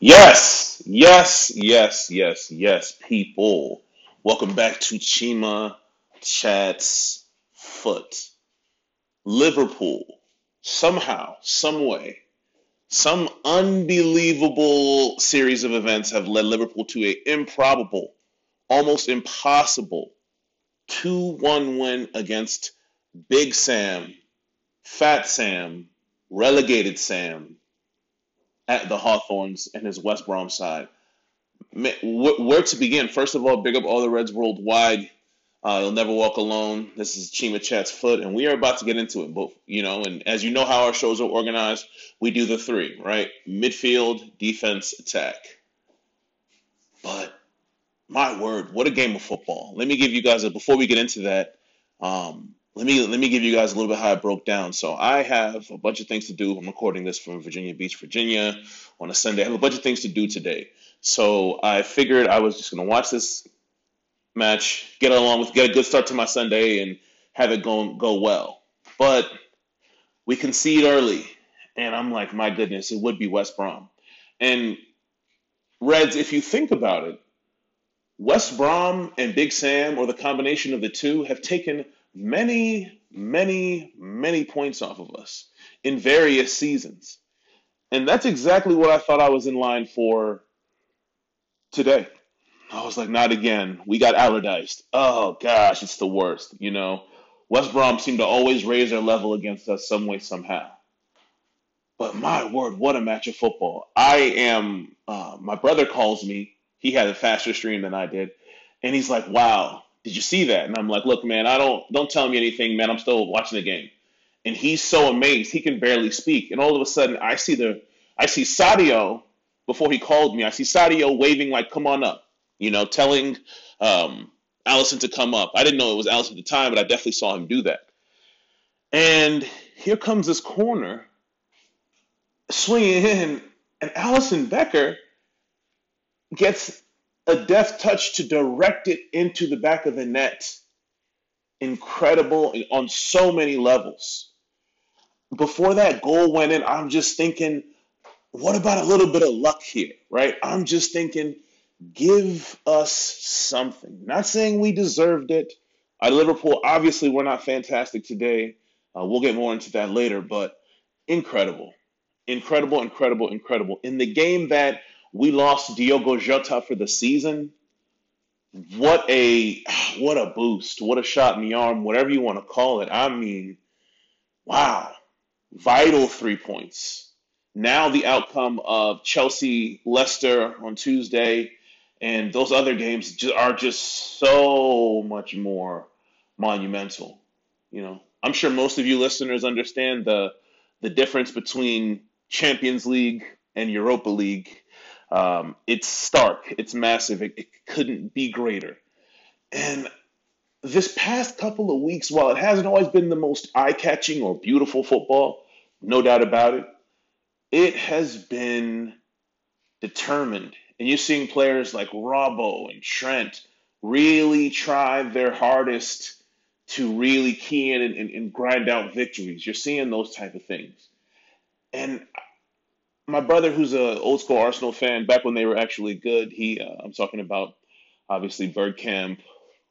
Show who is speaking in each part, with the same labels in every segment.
Speaker 1: Yes, yes, yes, yes, yes, people. Welcome back to Chima Chat's Foot. Liverpool, somehow, some way, some unbelievable series of events have led Liverpool to a improbable, almost impossible 2-1 win against Big Sam, Fat Sam, Relegated Sam at the Hawthorns and his West Brom side. Where to begin? First of all, big up all the Reds worldwide. Uh, You'll never walk alone. This is Chima Chat's foot, and we are about to get into it. But you know, and as you know how our shows are organized, we do the three, right? Midfield, defense, attack. But my word, what a game of football! Let me give you guys a before we get into that. Um, let me let me give you guys a little bit how it broke down. So I have a bunch of things to do. I'm recording this from Virginia Beach, Virginia, on a Sunday. I have a bunch of things to do today. So I figured I was just gonna watch this match, get along with, get a good start to my Sunday, and have it go go well. But we concede early, and I'm like, my goodness, it would be West Brom. And Reds, if you think about it, West Brom and Big Sam, or the combination of the two, have taken many, many, many points off of us in various seasons. And that's exactly what I thought I was in line for today. I was like, not again. We got Allardyce. Oh gosh, it's the worst. You know, West Brom seemed to always raise their level against us some way, somehow. But my word, what a match of football! I am. Uh, my brother calls me. He had a faster stream than I did, and he's like, "Wow, did you see that?" And I'm like, "Look, man, I don't don't tell me anything, man. I'm still watching the game." And he's so amazed he can barely speak. And all of a sudden, I see the I see Sadio before he called me. I see Sadio waving like, "Come on up," you know, telling um, Alisson to come up. I didn't know it was Alisson at the time, but I definitely saw him do that. And here comes this corner swinging in, and Alisson Becker gets a deft touch to direct it into the back of the net. Incredible on so many levels. Before that goal went in, I'm just thinking, what about a little bit of luck here, right? I'm just thinking, give us something. Not saying we deserved it. At Liverpool, obviously, we're not fantastic today. Uh, we'll get more into that later, but incredible. Incredible, incredible, incredible. In the game that we lost Diogo Jota for the season. What a what a boost! What a shot in the arm! Whatever you want to call it. I mean, wow, vital three points. Now the outcome of Chelsea Leicester on Tuesday and those other games are just so much more monumental. You know, I'm sure most of you listeners understand the the difference between Champions League and Europa League um, it's stark, it's massive, it, it couldn't be greater. And this past couple of weeks, while it hasn't always been the most eye catching or beautiful football, no doubt about it, it has been determined. And you're seeing players like Robbo and Trent really try their hardest to really key in and, and, and grind out victories. You're seeing those type of things. And my brother, who's a old school Arsenal fan, back when they were actually good, he uh, I'm talking about obviously Bergkamp,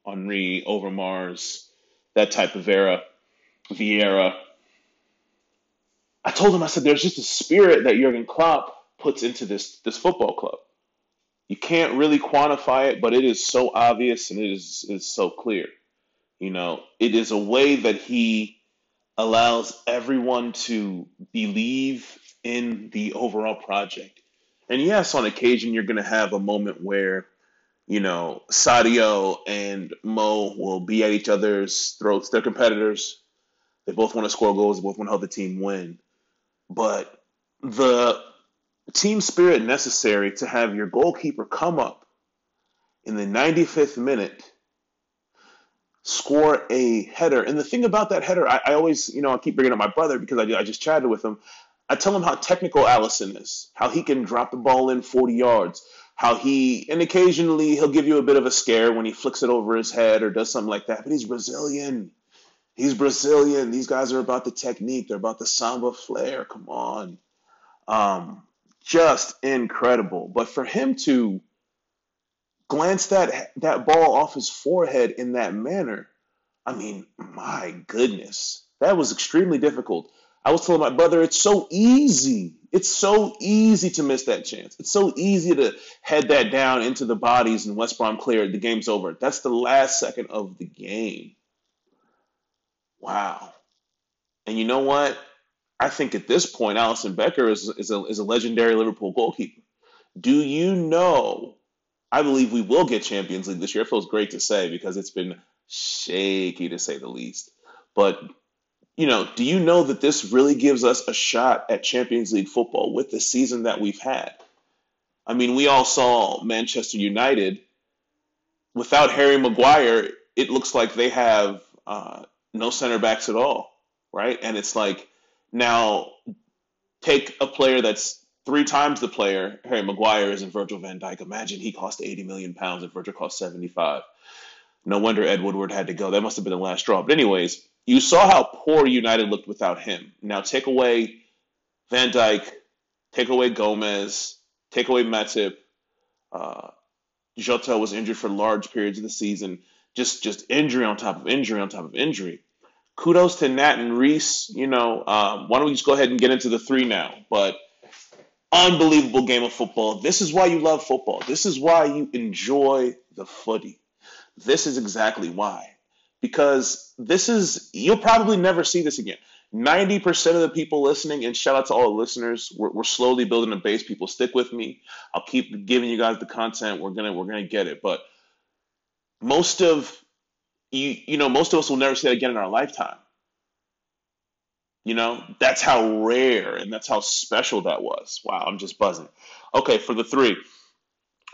Speaker 1: Henry, Overmars, that type of era, Vieira. I told him, I said, there's just a spirit that Jurgen Klopp puts into this this football club. You can't really quantify it, but it is so obvious and it is is so clear. You know, it is a way that he allows everyone to believe in the overall project. And yes, on occasion, you're going to have a moment where, you know, Sadio and Mo will be at each other's throats. They're competitors. They both want to score goals. They both want to help the team win. But the team spirit necessary to have your goalkeeper come up in the 95th minute, score a header. And the thing about that header, I, I always, you know, I keep bringing up my brother because I, I just chatted with him. I tell him how technical Alisson is, how he can drop the ball in 40 yards, how he, and occasionally he'll give you a bit of a scare when he flicks it over his head or does something like that, but he's Brazilian. He's Brazilian. These guys are about the technique, they're about the samba flair. Come on. Um, just incredible. But for him to glance that that ball off his forehead in that manner, I mean, my goodness, that was extremely difficult. I was telling my brother, it's so easy. It's so easy to miss that chance. It's so easy to head that down into the bodies and West Brom clear. The game's over. That's the last second of the game. Wow. And you know what? I think at this point, Alisson Becker is, is, a, is a legendary Liverpool goalkeeper. Do you know? I believe we will get Champions League this year. It feels great to say because it's been shaky to say the least. But, you know, do you know that this really gives us a shot at Champions League football with the season that we've had? I mean, we all saw Manchester United. Without Harry Maguire, it looks like they have uh, no center backs at all, right? And it's like now take a player that's three times the player Harry Maguire is in Virgil van Dijk. Imagine he cost 80 million pounds and Virgil cost 75. No wonder Ed Woodward had to go. That must have been the last straw. But anyways, you saw how poor United looked without him. Now take away Van Dijk, take away Gomez, take away Matip. Uh, Jota was injured for large periods of the season. Just just injury on top of injury on top of injury kudos to Nat and Reece. You know, um, why don't we just go ahead and get into the three now? But unbelievable game of football. This is why you love football. This is why you enjoy the footy. This is exactly why. Because this is, you'll probably never see this again. 90% of the people listening, and shout out to all the listeners, we're, we're slowly building a base. People stick with me. I'll keep giving you guys the content. We're gonna we're gonna get it. But most of you you know most of us will never see that again in our lifetime you know that's how rare and that's how special that was wow i'm just buzzing okay for the three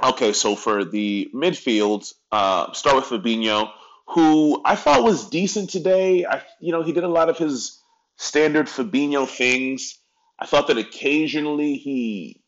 Speaker 1: okay so for the midfield uh, start with fabinho who i thought was decent today i you know he did a lot of his standard fabinho things i thought that occasionally he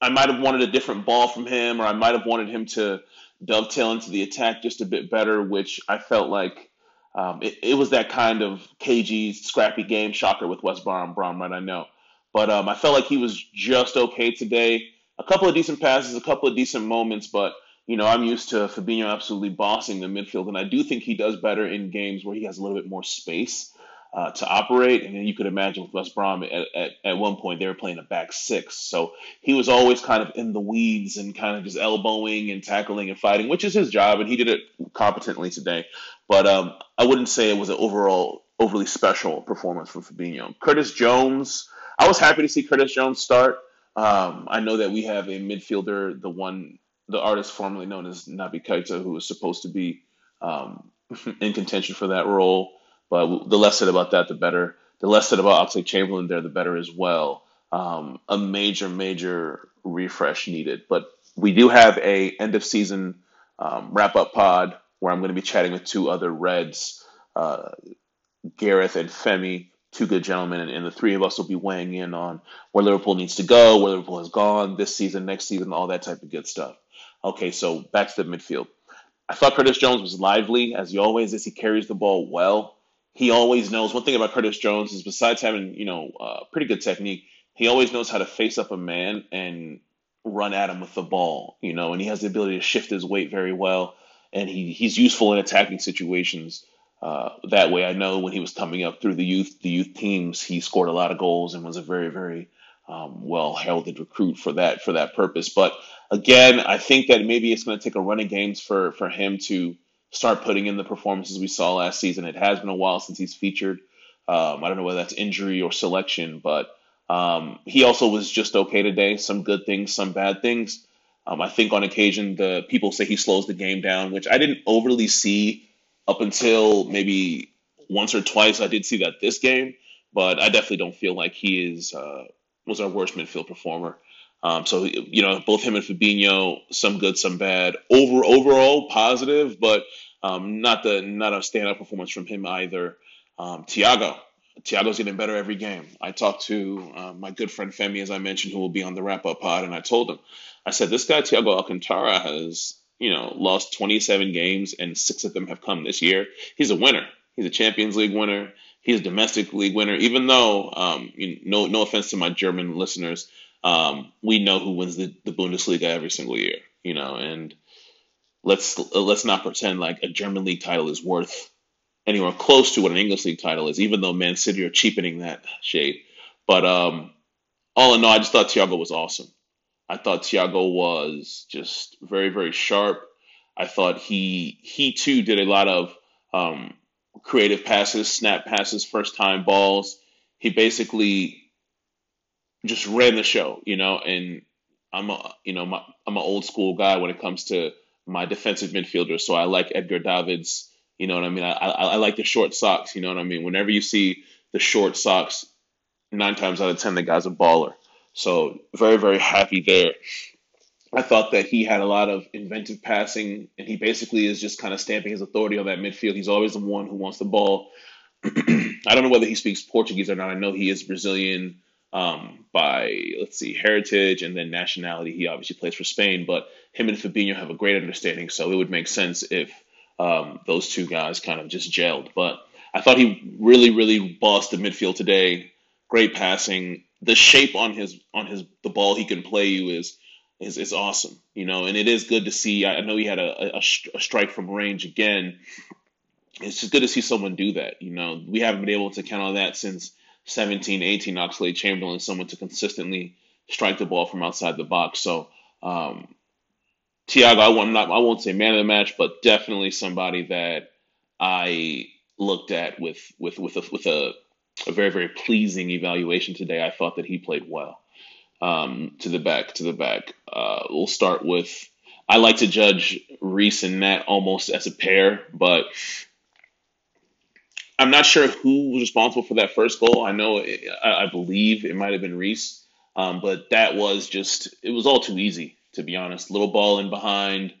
Speaker 1: i might have wanted a different ball from him or i might have wanted him to dovetail into the attack just a bit better, which I felt like um, it, it, was that kind of cagey, scrappy game. Shocker with West Brom, Brom, right? I know, but um, I felt like he was just okay today. A couple of decent passes, a couple of decent moments, but you know I'm used to Fabinho absolutely bossing the midfield, and I do think he does better in games where he has a little bit more space uh, to operate. And then you could imagine with West Brom at, at, at one point they were playing a back six. So he was always kind of in the weeds and kind of just elbowing and tackling and fighting, which is his job. And he did it competently today. But um, I wouldn't say it was an overall overly special performance from Fabinho. Curtis Jones, I was happy to see Curtis Jones start. Um, I know that we have a midfielder, the one, the artist formerly known as Naby Keita, who was supposed to be um, in contention for that role. But the less said about that, the better. The less said about Oxlade Chamberlain there, the better as well. Um, a major, major refresh needed. But we do have a end of season um, wrap up pod where I'm going to be chatting with two other Reds, uh, Gareth and Femi, two good gentlemen, and, and, the three of us will be weighing in on where Liverpool needs to go, where Liverpool has gone this season, next season, all that type of good stuff. Okay, so back to the midfield. I thought Curtis Jones was lively, as he always is. He carries the ball well he always knows one thing about Curtis Jones is besides having you know uh, pretty good technique, he always knows how to face up a man and run at him with the ball. You know, and he has the ability to shift his weight very well, and he he's useful in attacking situations. Uh, that way, I know when he was coming up through the youth the youth teams, he scored a lot of goals and was a very very um, well heralded recruit for that for that purpose. But again, I think that maybe it's going to take a run of games for for him to start putting in the performances we saw last season. It has been a while since he's featured. Um, I don't know whether that's injury or selection, but um, he also was just okay today. Some good things, some bad things. Um, I think on occasion the people say he slows the game down, which I didn't overly see up until maybe once or twice. I did see that this game, but I definitely don't feel like he is uh, was our worst midfield performer. Um, so you know, both him and Fabinho, some good, some bad. Over overall positive, but um, not the not a standout performance from him either. Um, Thiago, Thiago's getting better every game. I talked to uh, my good friend Femi, as I mentioned, who will be on the wrap up pod, and I told him, I said, this guy Thiago Alcantara has you know lost 27 games, and six of them have come this year. He's a winner. He's a Champions League winner. He's a domestic league winner. Even though, um, you know, no no offense to my German listeners, um, we know who wins the, the Bundesliga every single year, you know, and let's let's not pretend like a German league title is worth anywhere close to what an English league title is, even though Man City are cheapening that shade. But um, all in all, I just thought Thiago was awesome. I thought Thiago was just very, very sharp. I thought he he too did a lot of um, creative passes, snap passes, first time balls. He basically just ran the show, you know. And I'm a you know my, I'm an old school guy when it comes to my defensive midfielder, so I like Edgar Davids. You know what I mean? I, I, I like the short socks. You know what I mean? Whenever you see the short socks, nine times out of ten, the guy's a baller. So very very happy there. I thought that he had a lot of inventive passing, and he basically is just kind of stamping his authority on that midfield. He's always the one who wants the ball. I don't know whether he speaks Portuguese or not. I know he is Brazilian um, by let's see heritage and then nationality. He obviously plays for Spain, but him and Fabinho have a great understanding, so it would make sense if um, those two guys kind of just gelled. But I thought he really, really bossed the midfield today. Great passing. The shape on his on his the ball he can play you is is is awesome, you know, and it is good to see. I know he had a, a, a strike from range again. It's just good to see someone do that. You know, we haven't been able to count on that since 17, 18 Oxlade Chamberlain, someone to consistently strike the ball from outside the box. So, um, Thiago, I won't, not, I won't say man of the match, but definitely somebody that I looked at with with with a, with a, a very very pleasing evaluation today. I thought that he played well. Um, to the back, to the back. Uh, we'll start with. I like to judge Reese and Nat almost as a pair, but I'm not sure who was responsible for that first goal. I know, it, I, believe it might have been Reese, um, but that was just, it was all too easy, to be honest. Little ball in behind.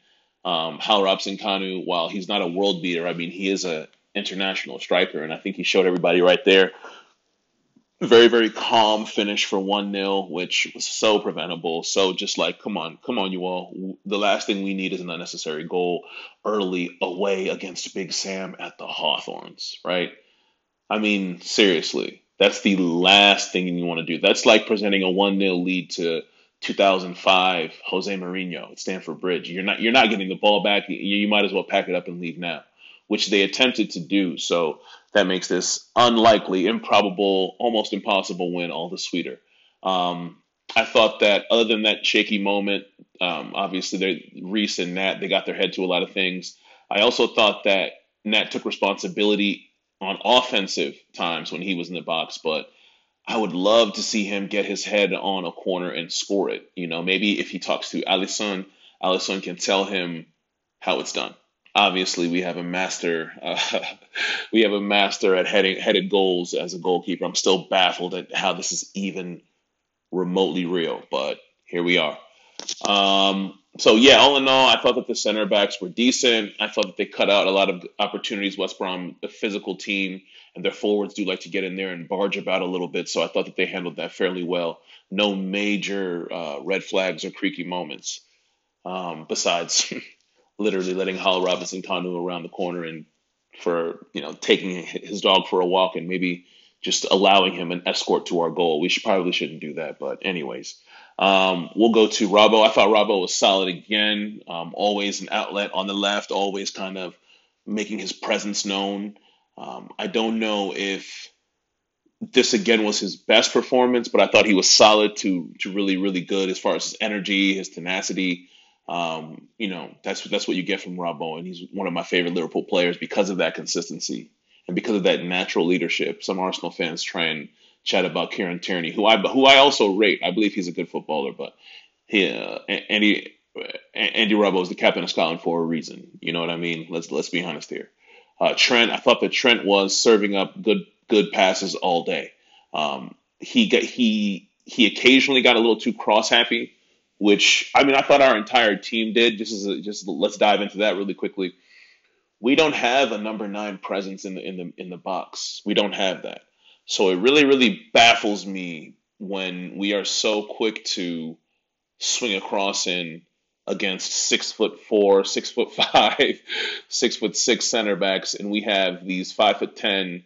Speaker 1: Um, Hal Robson Kanu, while he's not a world beater, I mean, he is a international striker, and I think he showed everybody right there very very calm finish for 1-0 which was so preventable. So just like come on come on you all. The last thing we need is an unnecessary goal early away against big sam at the hawthorns right? I mean seriously that's the last thing you want to do. That's like presenting a 1-0 lead to 2005 jose mourinho at stamford bridge. You're not you're not getting the ball back. You, you might as well pack it up and leave now which they attempted to do. So that makes this unlikely, improbable, almost impossible win all the sweeter. Um, I thought that other than that shaky moment, um, obviously they, Reece and Nat they got their head to a lot of things. I also thought that Nat took responsibility on offensive times when he was in the box, but I would love to see him get his head on a corner and score it. You know, maybe if he talks to Alisson, Alisson can tell him how it's done obviously we have a master uh, we have a master at heading headed goals as a goalkeeper. I'm still baffled at how this is even remotely real but here we are. Um, so yeah all in all i thought that the center backs were decent. I thought that they cut out a lot of opportunities. West brom a physical team and their forwards do like to get in there and barge about a little bit so i thought that they handled that fairly well. No major uh, red flags or creaky moments um, besides literally letting Hal Robinson Kanu around the corner and for you know taking his dog for a walk and maybe just allowing him an escort to our goal. We should probably shouldn't do that, but anyways, um, we'll go to Robbo. I thought Robbo was solid again. Um, always an outlet on the left, always kind of making his presence known. Um, I don't know if this again was his best performance, but I thought he was solid to to really really good as far as his energy, his tenacity. Um, you know, that's that's what you get from Rob Bowen. He's one of my favorite Liverpool players because of that consistency and because of that natural leadership. Some Arsenal fans try and chat about Kieran Tierney, who I who I also rate. I believe he's a good footballer, but he uh, Andy Andy Robbo is the captain of Scotland for a reason. You know what I mean? Let's let's be honest here. Uh, Trent, I thought that Trent was serving up good good passes all day. Um, he got he he occasionally got a little too cross happy which I mean I thought our entire team did. Just as a, just let's dive into that really quickly. We don't have a number nine presence in the in the in the box. We don't have that. So it really really baffles me when we are so quick to swing across in against six foot four, six foot five, six foot six center backs, and we have these five foot ten,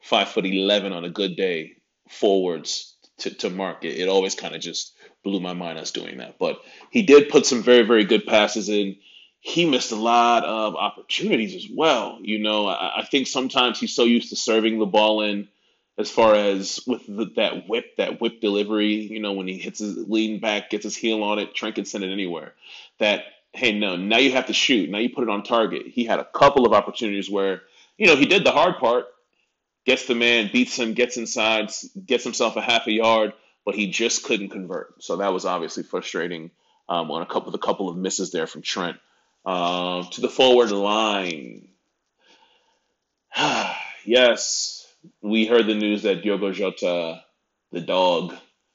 Speaker 1: five foot eleven on a good day forwards to, to mark it. It always kind of just blew my mind us doing that. But he did put some very, very good passes in. He missed a lot of opportunities as well. You know, I, I think sometimes he's so used to serving the ball in as far as with the, that whip, that whip delivery, you know, when he hits his lean back, gets his heel on it, Trent can send it anywhere. That, hey, no, now you have to shoot. Now you put it on target. He had a couple of opportunities where, you know, he did the hard part, gets the man, beats him, gets inside, gets himself a half a yard, but he just couldn't convert. So that was obviously frustrating um, on a couple, a couple of misses there from Trent. Uh, to the forward line. yes, we heard the news that Diogo Jota, the dog,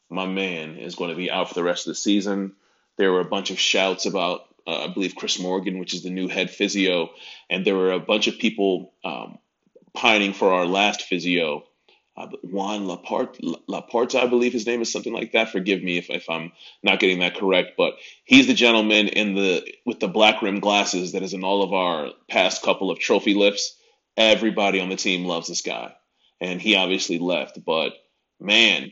Speaker 1: my man, is going to be out for the rest of the season. There were a bunch of shouts about, uh, I believe, Chris Morgan, which is the new head physio, and there were a bunch of people um, pining for our last physio, uh, Juan Laporte, Laporte, I believe his name is something like that. Forgive me if, if I'm not getting that correct, but he's the gentleman in the with the black rim glasses that is in all of our past couple of trophy lifts. Everybody on the team loves this guy, and he obviously left. But man,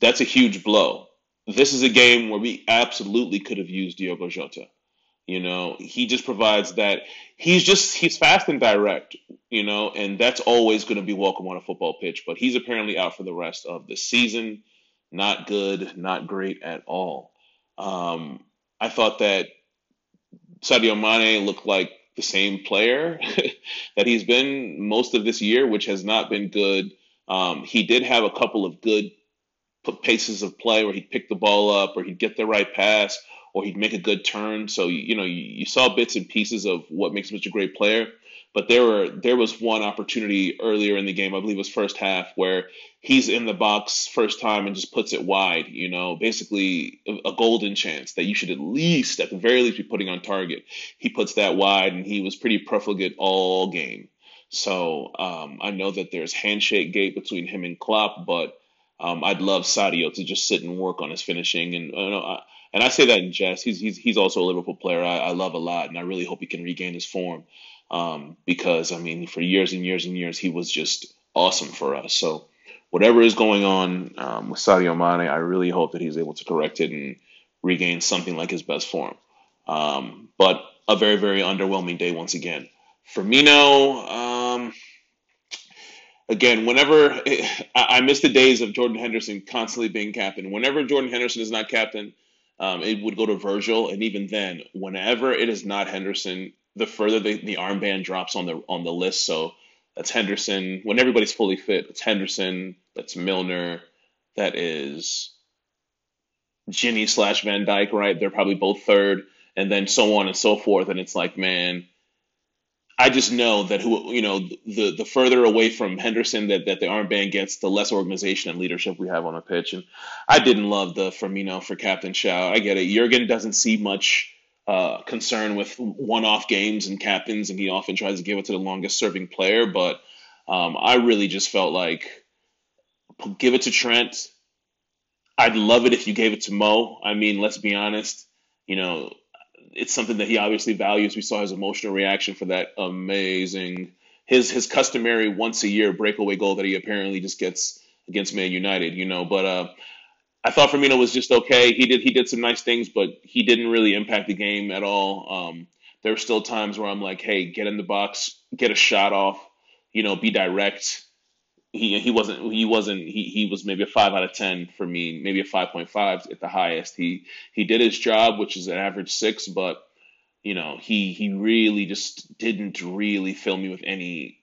Speaker 1: that's a huge blow. This is a game where we absolutely could have used Diogo Jota. You know, he just provides that. He's just he's fast and direct. You know, and that's always going to be welcome on a football pitch. But he's apparently out for the rest of the season. Not good, not great at all. Um, I thought that Sadio Mane looked like the same player that he's been most of this year, which has not been good. Um, he did have a couple of good paces of play where he'd pick the ball up or he'd get the right pass or he'd make a good turn. So you know you, you saw bits and pieces of what makes him such a great player. But there were there was one opportunity earlier in the game, I believe it was first half, where he's in the box first time and just puts it wide. You know, basically a, golden chance that you should at least, at the very least, be putting on target. He puts that wide, and he was pretty profligate all game. So um, I know that there's handshake gate between him and Klopp, but um, I'd love Sadio to just sit and work on his finishing. And uh, I, and I say that in jest. He's he's he's also a Liverpool player I, I love a lot, and I really hope he can regain his form. Um, because I mean, for years and years and years, he was just awesome for us. So whatever is going on um, with Sadio Mane, I really hope that he's able to correct it and regain something like his best form. Um, but a very very underwhelming day once again. Firmino. Um, again, whenever I miss the days of Jordan Henderson constantly being captain. Whenever Jordan Henderson is not captain, um, it would go to Virgil, and even then, whenever it is not Henderson, the further the, the armband drops on the on the list. So that's Henderson. When everybody's fully fit, it's Henderson. That's Milner. That is Gini slash Van Dijk. right? They're probably both third, and then so on and so forth. And it's like, man, I just know that who you know the the further away from Henderson that, that the armband gets, the less organization and leadership we have on the pitch. And I didn't love the Firmino for captain shout. I get it. Jurgen doesn't see much uh, concern with one-off games and captains, and he often tries to give it to the longest-serving player. But um, I really just felt like give it to Trent. I'd love it if you gave it to Mo. I mean, let's be honest. You know, it's something that he obviously values. We saw his emotional reaction for that amazing his his customary once a year breakaway goal that he apparently just gets against Man United, you know. But uh, I thought Firmino was just okay. He did he did some nice things, but he didn't really impact the game at all. Um, there were still times where I'm like, hey, get in the box, get a shot off, you know, be direct he he wasn't he wasn't he he was maybe a five out of ten for me, maybe a five point five at the highest. He he did his job, which is an average six, but you know he he really just didn't really fill me with any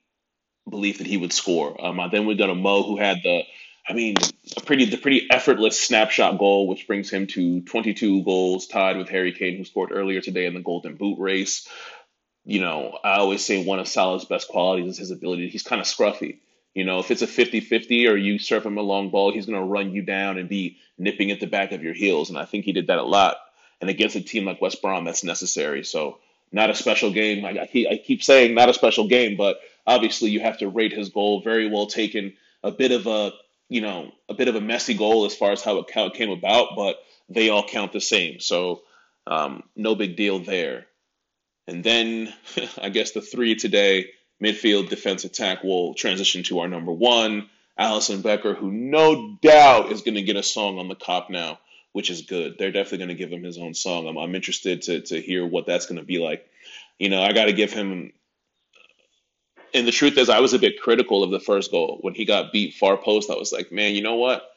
Speaker 1: belief that he would score. Um, then we got a Mo who had the I mean a pretty the pretty effortless snapshot goal, which brings him to 22 goals, tied with Harry Kane, who scored earlier today in the Golden Boot race. You know, I always say one of Salah's best qualities is his ability. He's kind of scruffy you know, if it's a 50 50 or you serve him a long ball, he's going to run you down and be nipping at the back of your heels. And I think he did that a lot. And against a team like West Brom, that's necessary. So, not a special game. I, I, keep, saying not a special game, but obviously you have to rate his goal very well taken. A bit of a, you know, a bit of a messy goal as far as how it, how it came about, but they all count the same. So, um, no big deal there. And then I guess the three today midfield, defense, attack will transition to our number one. Alisson Becker, who no doubt is going to get a song on the Kop now, which is good. They're definitely going to give him his own song. I'm, I'm interested to, to hear what that's going to be like. You know, I got to give him. And the truth is, I was a bit critical of the first goal when he got beat far post. I was like, man, you know what?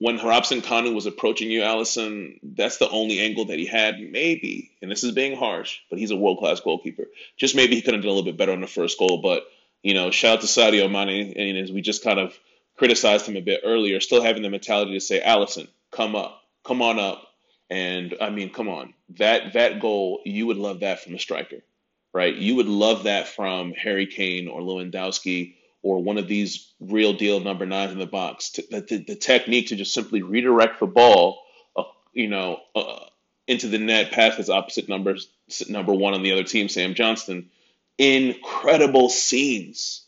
Speaker 1: When Robson Kanu was approaching you, Alisson, that's the only angle that he had. Maybe, and this is being harsh, but he's a world class goalkeeper. Just maybe he could have done a little bit better on the first goal, but you know, shout out to Sadio Mane, and as we just kind of criticized him a bit earlier, still having the mentality to say, Alisson, come up, come on up. And I mean, come on, that that goal, you would love that from a striker, right? You would love that from Harry Kane or Lewandowski or one of these real deal number nines in the box. To, the, the, technique to just simply redirect the ball, uh, you know, uh, into the net past his opposite numbers, number one on the other team, Sam Johnstone. incredible scenes.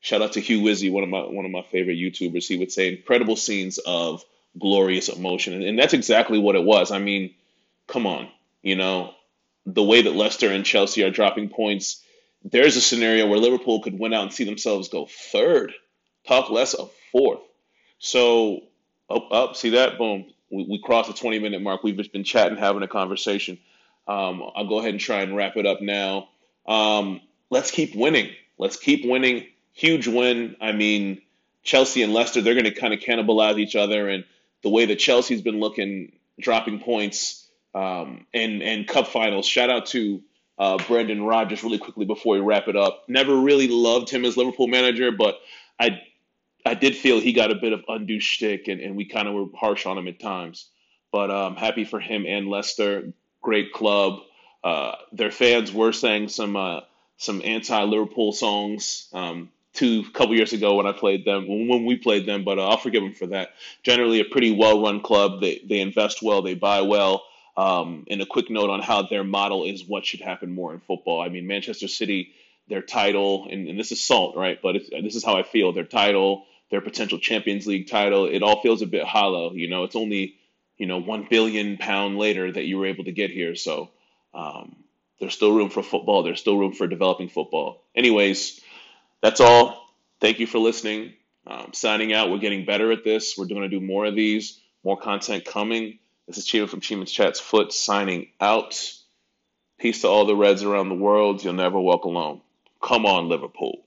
Speaker 1: Shout out to Hugh Wizzy, one of my one of my favorite YouTubers. He would say incredible scenes of glorious emotion, and, and that's exactly what it was. I mean, come on, you know, the way that Leicester and Chelsea are dropping points. There's a scenario where Liverpool could win out and see themselves go third. Talk less of fourth. So up, up, see that? Boom. We, we crossed the 20 minute mark. We've just been chatting, having a conversation. Um, I'll go ahead and try and wrap it up now. Um, let's keep winning. Let's keep winning. Huge win. I mean, Chelsea and Leicester, they're going to kind of cannibalize each other. And the way that Chelsea's been looking, dropping points um, and, and cup finals. Shout out to uh, Brendan Rodgers really quickly before we wrap it up. Never really loved him as Liverpool manager, but I I did feel he got a bit of undue shtick, and, and we kind of were harsh on him at times. But um, happy for him and Leicester. Great club. Uh, their fans were saying some uh, some anti-Liverpool songs um, two couple years ago when I played them when we played them, but uh, I'll forgive them for that. Generally, a pretty well-run club. They they invest well, they buy well. Um, and a quick note on how their model is what should happen more in football. I mean, Manchester City, their title, and, and this is salt, right? But this is how I feel. Their title, their potential Champions League title, it all feels a bit hollow. You know, it's only you know one billion pound later that you were able to get here, so. Um, there's still room for football. There's still room for developing football. Anyways, that's all. Thank you for listening. Um, signing out. We're getting better at this. We're going to do more of these. More content coming. This is Chima from Chima's Chats Foot signing out. Peace to all the Reds around the world. You'll never walk alone. Come on, Liverpool.